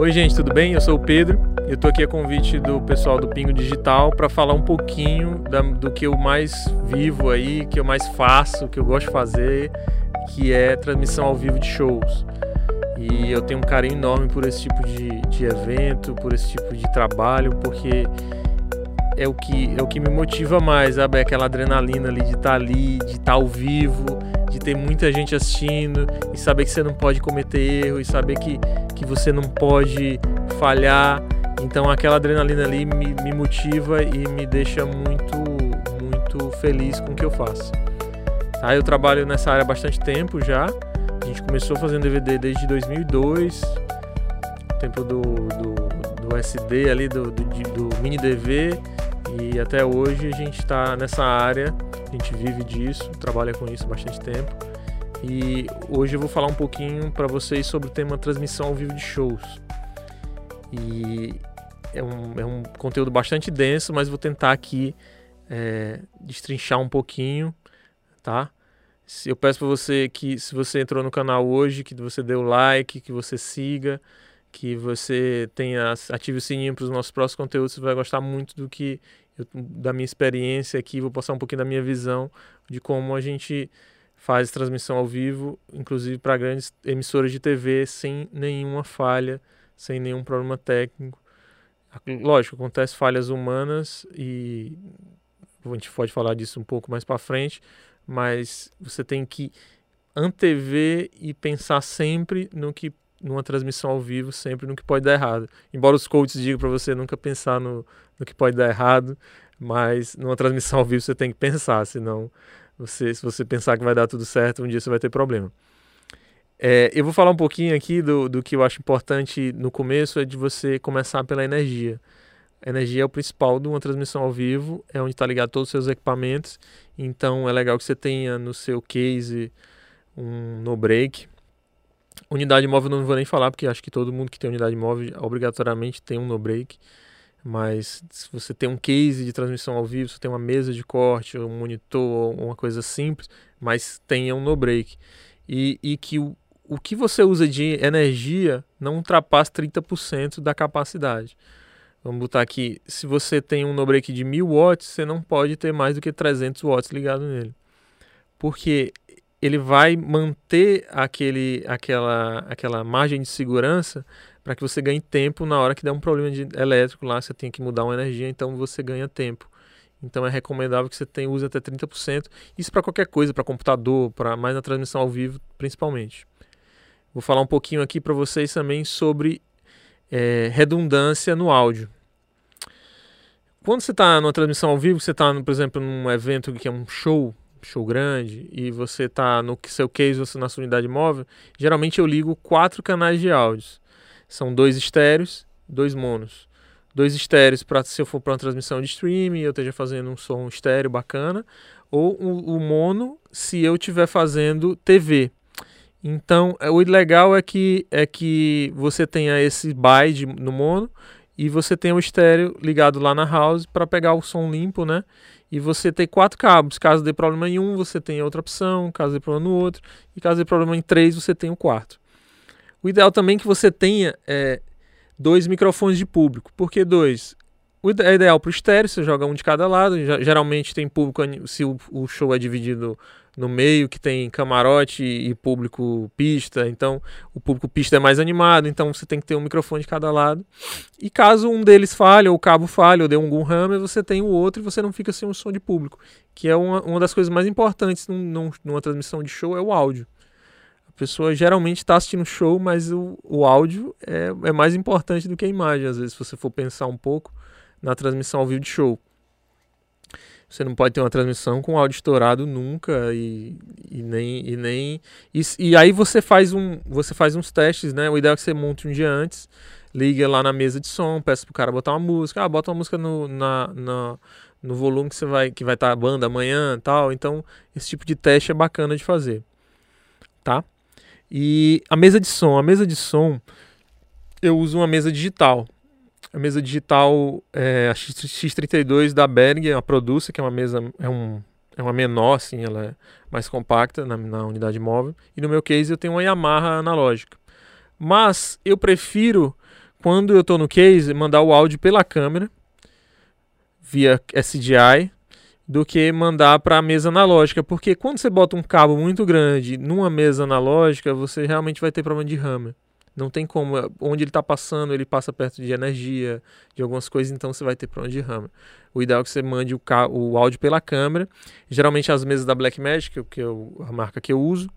Oi, gente, tudo bem? Eu sou o Pedro. Eu tô aqui a convite do pessoal do Pingo Digital para falar um pouquinho da, do que eu mais vivo aí, que eu mais faço, que eu gosto de fazer, que é transmissão ao vivo de shows. E eu tenho um carinho enorme por esse tipo de, de evento, por esse tipo de trabalho, porque é o que é o que me motiva mais, sabe? É aquela adrenalina ali de estar tá ali, de estar tá ao vivo, de ter muita gente assistindo e saber que você não pode cometer erro e saber que, que você não pode falhar. Então aquela adrenalina ali me, me motiva e me deixa muito muito feliz com o que eu faço. Tá? Eu trabalho nessa área há bastante tempo já. A gente começou fazendo DVD desde 2002, tempo do, do, do SD ali, do, do, do mini DV e até hoje a gente está nessa área, a gente vive disso, trabalha com isso há bastante tempo. E hoje eu vou falar um pouquinho para vocês sobre o tema transmissão ao vivo de shows. E é um, é um conteúdo bastante denso, mas vou tentar aqui é, destrinchar um pouquinho, tá? Eu peço para você que, se você entrou no canal hoje, que você dê o like, que você siga, que você tenha ative o sininho para os nossos próximos conteúdos, você vai gostar muito do que eu, da minha experiência aqui, vou passar um pouquinho da minha visão de como a gente faz transmissão ao vivo, inclusive para grandes emissoras de TV sem nenhuma falha, sem nenhum problema técnico. Lógico, acontece falhas humanas e a gente pode falar disso um pouco mais para frente, mas você tem que antever e pensar sempre no que numa transmissão ao vivo sempre no que pode dar errado. Embora os coaches digam para você nunca pensar no, no que pode dar errado, mas numa transmissão ao vivo você tem que pensar, senão você, se você pensar que vai dar tudo certo, um dia você vai ter problema. É, eu vou falar um pouquinho aqui do, do que eu acho importante no começo, é de você começar pela energia. A energia é o principal de uma transmissão ao vivo, é onde está ligado todos os seus equipamentos, então é legal que você tenha no seu case um no break, Unidade móvel não vou nem falar, porque acho que todo mundo que tem unidade móvel obrigatoriamente tem um no break. Mas se você tem um case de transmissão ao vivo, você tem uma mesa de corte, um monitor, uma coisa simples, mas tenha um no break. E, e que o, o que você usa de energia não ultrapasse 30% da capacidade. Vamos botar aqui, se você tem um no break de 1000 watts, você não pode ter mais do que 300 watts ligado nele. Porque ele vai manter aquele, aquela, aquela margem de segurança para que você ganhe tempo na hora que der um problema de elétrico lá, você tem que mudar uma energia, então você ganha tempo. Então é recomendável que você tenha, use até 30%. Isso para qualquer coisa, para computador, para mais na transmissão ao vivo, principalmente. Vou falar um pouquinho aqui para vocês também sobre é, redundância no áudio. Quando você está numa transmissão ao vivo, você está, por exemplo, num evento que é um show, show grande e você está no seu case, você na sua unidade móvel, geralmente eu ligo quatro canais de áudios. São dois estéreos, dois monos. Dois estéreos para se eu for para uma transmissão de streaming, eu esteja fazendo um som estéreo bacana, ou o, o mono se eu estiver fazendo TV. Então, é, o legal é que é que você tenha esse byte no mono e você tem o estéreo ligado lá na house para pegar o som limpo, né? e você tem quatro cabos. Caso dê problema em um, você tem outra opção, caso dê problema no outro, e caso dê problema em três, você tem o quarto. O ideal também é que você tenha é, dois microfones de público. Por que dois? O é ideal para o estéreo, você joga um de cada lado. Geralmente tem público, se o show é dividido no meio, que tem camarote e público pista. Então, o público pista é mais animado, então você tem que ter um microfone de cada lado. E caso um deles falhe, ou o cabo falhe, ou dê algum hammer, você tem o outro e você não fica sem um som de público. Que é uma, uma das coisas mais importantes num, num, numa transmissão de show, é o áudio. A pessoa geralmente está assistindo show, mas o, o áudio é, é mais importante do que a imagem, às vezes, se você for pensar um pouco na transmissão ao vivo de show. Você não pode ter uma transmissão com áudio estourado nunca e, e nem e nem e, e, aí você faz um você faz uns testes, né? O ideal é que você monte um dia antes, liga lá na mesa de som, peça pro cara botar uma música, ah, bota uma música no, na, na no volume que você vai que vai estar tá a banda amanhã, tal. Então esse tipo de teste é bacana de fazer, tá? E a mesa de som, a mesa de som eu uso uma mesa digital. A mesa digital é a X32 da Berg, a Producer, que é uma mesa, é, um, é uma menor, assim, ela é mais compacta na, na unidade móvel. E no meu case eu tenho uma Yamaha analógica. Mas eu prefiro quando eu estou no case, mandar o áudio pela câmera via SDI do que mandar para a mesa analógica, porque quando você bota um cabo muito grande numa mesa analógica, você realmente vai ter problema de RAM. Não tem como, onde ele está passando, ele passa perto de energia, de algumas coisas, então você vai ter problema de RAM. O ideal é que você mande o, o áudio pela câmera. Geralmente as mesas da Blackmagic, que eu, a marca que eu uso,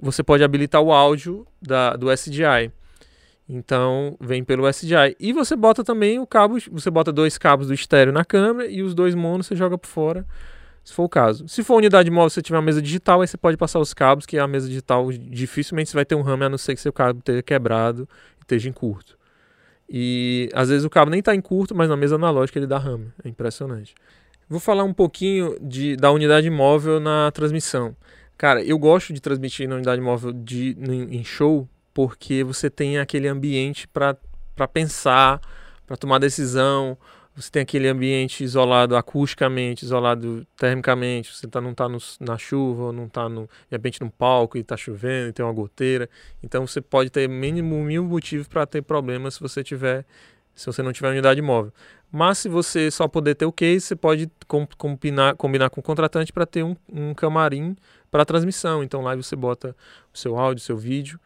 você pode habilitar o áudio da, do SDI. Então vem pelo SDI. E você bota também o cabo, você bota dois cabos do estéreo na câmera e os dois monos você joga por fora, se for o caso. Se for unidade móvel, você tiver uma mesa digital, aí você pode passar os cabos, que a mesa digital dificilmente você vai ter um RAM, a não ser que seu cabo esteja quebrado e esteja em curto. E às vezes o cabo nem está em curto, mas na mesa analógica ele dá RAM. É impressionante. Vou falar um pouquinho de, da unidade móvel na transmissão. Cara, eu gosto de transmitir na unidade móvel de, em show porque você tem aquele ambiente para pensar, para tomar decisão. Você tem aquele ambiente isolado acusticamente, isolado termicamente. Você tá, não está na chuva, ou não está de repente num palco e está chovendo e tem uma goteira. Então você pode ter mínimo mil motivos para ter problemas se você tiver, se você não tiver unidade móvel. Mas se você só puder ter o case, você pode combinar, combinar com o contratante para ter um, um camarim para transmissão. Então lá você bota o seu áudio, o seu vídeo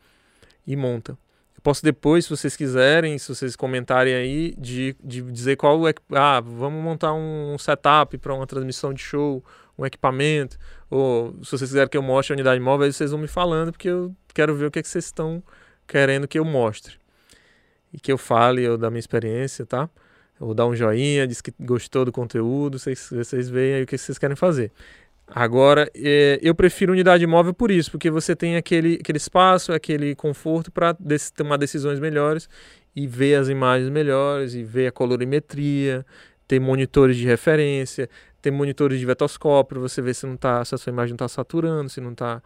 e monta. Eu posso depois, se vocês quiserem, se vocês comentarem aí, de, de dizer qual é. Ah, vamos montar um setup para uma transmissão de show, um equipamento. Ou se vocês quiserem que eu mostre a unidade móvel, vocês vão me falando, porque eu quero ver o que, é que vocês estão querendo que eu mostre. E que eu fale eu, da minha experiência, tá? Ou dar um joinha, diz que gostou do conteúdo, vocês, vocês veem aí o que vocês querem fazer. Agora, é, eu prefiro unidade móvel por isso, porque você tem aquele, aquele espaço, aquele conforto para tomar decisões melhores e ver as imagens melhores, e ver a colorimetria, ter monitores de referência, ter monitores de vetoscópio, você ver se, não tá, se a sua imagem não está saturando, se não está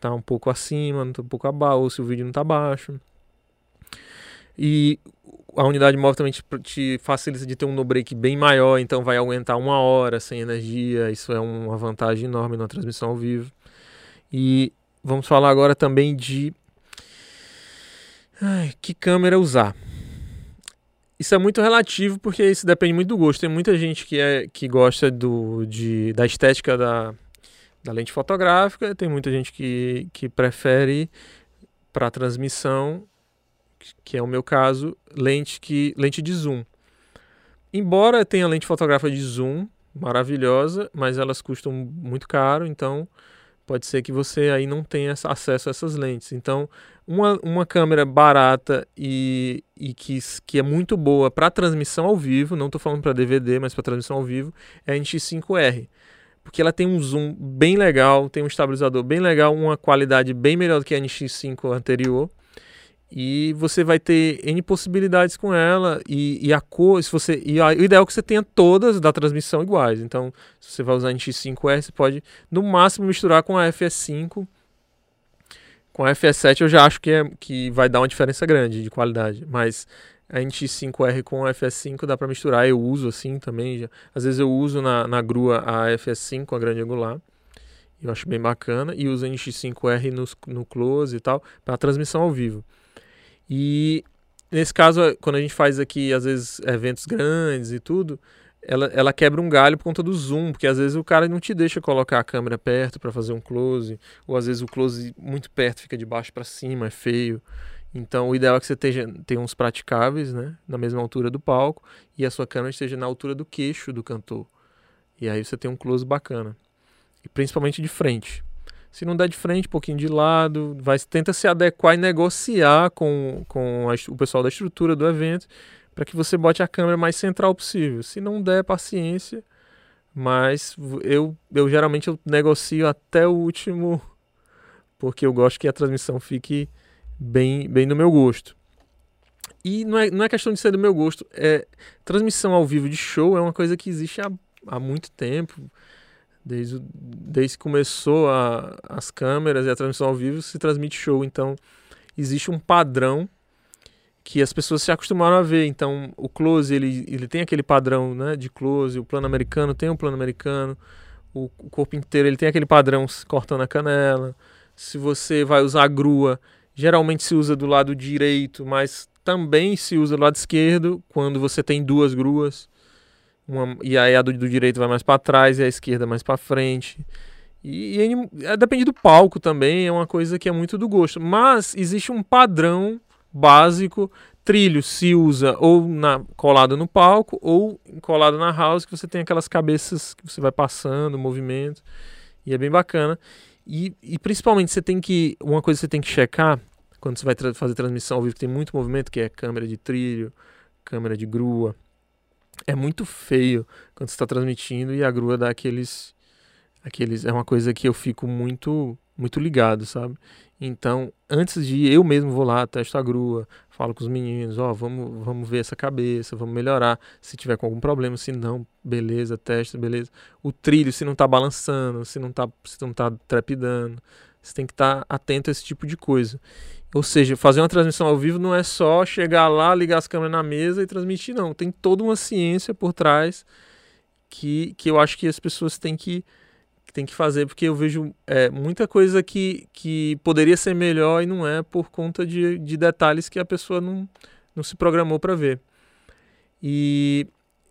tá um pouco acima, não está um pouco abaixo, ou se o vídeo não está baixo. E a unidade móvel também te, te, facilita de ter um no break bem maior, então vai aguentar uma hora sem energia. Isso é uma vantagem enorme na transmissão ao vivo. E vamos falar agora também de Ai, que câmera usar. Isso é muito relativo porque isso depende muito do gosto. Tem muita gente que, é, que gosta do, de, da estética da, da lente fotográfica, tem muita gente que, que prefere para transmissão que é o meu caso, lente que lente de zoom. Embora tenha lente fotográfica de zoom maravilhosa, mas elas custam muito caro, então pode ser que você aí não tenha acesso a essas lentes. Então, uma, uma câmera barata e, e que, que é muito boa para transmissão ao vivo, não estou falando para DVD, mas para transmissão ao vivo, é a NX5R. Porque ela tem um zoom bem legal, tem um estabilizador bem legal, uma qualidade bem melhor do que a NX5 anterior e você vai ter N possibilidades com ela e, e a cor, se você e a, o ideal é que você tenha todas da transmissão iguais. Então, se você vai usar a NX5R, você pode no máximo misturar com a FS5. Com a FS7 eu já acho que, é, que vai dar uma diferença grande de qualidade, mas a NX5R com a FS5 dá para misturar, eu uso assim também. Já. Às vezes eu uso na, na grua a FS5, a grande angular. Eu acho bem bacana. E uso a NX5R no, no close e tal, para transmissão ao vivo. E nesse caso, quando a gente faz aqui, às vezes, eventos grandes e tudo, ela, ela quebra um galho por conta do zoom, porque às vezes o cara não te deixa colocar a câmera perto para fazer um close, ou às vezes o close muito perto fica de baixo para cima, é feio. Então, o ideal é que você tenha, tenha uns praticáveis, né, na mesma altura do palco, e a sua câmera esteja na altura do queixo do cantor. E aí você tem um close bacana. E principalmente de frente. Se não der de frente, um pouquinho de lado, vai, tenta se adequar e negociar com, com a, o pessoal da estrutura do evento para que você bote a câmera mais central possível. Se não der, paciência. Mas eu, eu geralmente eu negocio até o último, porque eu gosto que a transmissão fique bem, bem no meu gosto. E não é, não é questão de ser do meu gosto, é transmissão ao vivo de show é uma coisa que existe há, há muito tempo. Desde, desde que começou a, as câmeras e a transmissão ao vivo, se transmite show. Então, existe um padrão que as pessoas se acostumaram a ver. Então, o close, ele, ele tem aquele padrão né, de close, o plano americano tem um plano americano, o, o corpo inteiro ele tem aquele padrão cortando a canela. Se você vai usar a grua, Geralmente se usa do lado direito, mas também se usa do lado esquerdo quando você tem duas gruas. Uma, e aí a do, do direito vai mais para trás e a esquerda mais para frente. E, e é, depende do palco também, é uma coisa que é muito do gosto. Mas existe um padrão básico. Trilho se usa ou na, colado no palco ou colado na house, que você tem aquelas cabeças que você vai passando, movimento. E é bem bacana. E, e principalmente você tem que. Uma coisa que você tem que checar quando você vai tra fazer transmissão ao vivo, que tem muito movimento, que é câmera de trilho, câmera de grua. É muito feio quando você está transmitindo e a grua dá aqueles. aqueles É uma coisa que eu fico muito muito ligado, sabe? Então, antes de ir, eu mesmo vou lá, testo a grua, falo com os meninos, ó, oh, vamos, vamos ver essa cabeça, vamos melhorar. Se tiver com algum problema, se não, beleza, testa, beleza. O trilho, se não tá balançando, se não tá, se não tá trepidando. Você tem que estar tá atento a esse tipo de coisa. Ou seja, fazer uma transmissão ao vivo não é só chegar lá, ligar as câmeras na mesa e transmitir, não. Tem toda uma ciência por trás que, que eu acho que as pessoas têm que tem que fazer, porque eu vejo é, muita coisa que, que poderia ser melhor e não é por conta de, de detalhes que a pessoa não, não se programou para ver. E,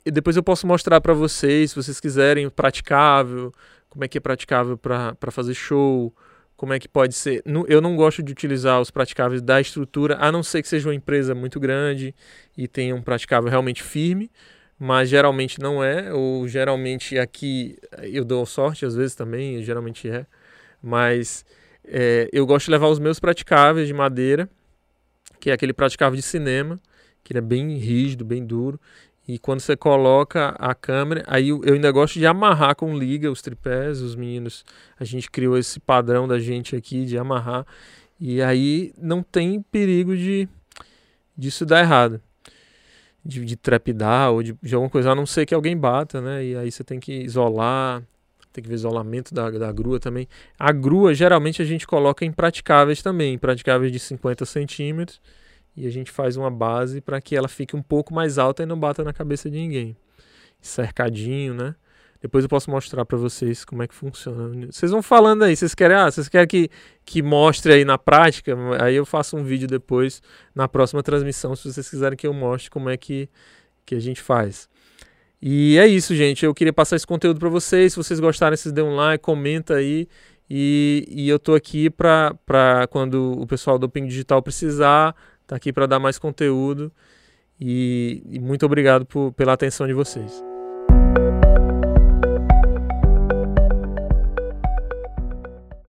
e, depois eu posso mostrar para vocês, se vocês quiserem, praticável, como é que é praticável para fazer show, como é que pode ser. Eu não gosto de utilizar os praticáveis da estrutura, a não ser que seja uma empresa muito grande e tenha um praticável realmente firme mas geralmente não é, ou geralmente aqui eu dou sorte às vezes também, geralmente é, mas é, eu gosto de levar os meus praticáveis de madeira, que é aquele praticável de cinema, que ele é bem rígido, bem duro, e quando você coloca a câmera, aí eu ainda gosto de amarrar com liga os tripés, os meninos, a gente criou esse padrão da gente aqui de amarrar, e aí não tem perigo de disso dar errado de, de trepidar ou de, de alguma coisa, a não ser que alguém bata, né? E aí você tem que isolar, tem que ver isolamento da, da grua também. A grua, geralmente, a gente coloca em praticáveis também, praticáveis de 50 centímetros, e a gente faz uma base para que ela fique um pouco mais alta e não bata na cabeça de ninguém. Cercadinho, né? Depois eu posso mostrar para vocês como é que funciona. Vocês vão falando aí, vocês querem, ah, vocês querem que, que mostre aí na prática? Aí eu faço um vídeo depois na próxima transmissão, se vocês quiserem que eu mostre como é que, que a gente faz. E é isso, gente. Eu queria passar esse conteúdo para vocês. Se vocês gostarem, vocês dêem um like, comenta aí. E, e eu tô aqui para quando o pessoal do Ping Digital precisar, tá aqui para dar mais conteúdo. E, e muito obrigado por, pela atenção de vocês.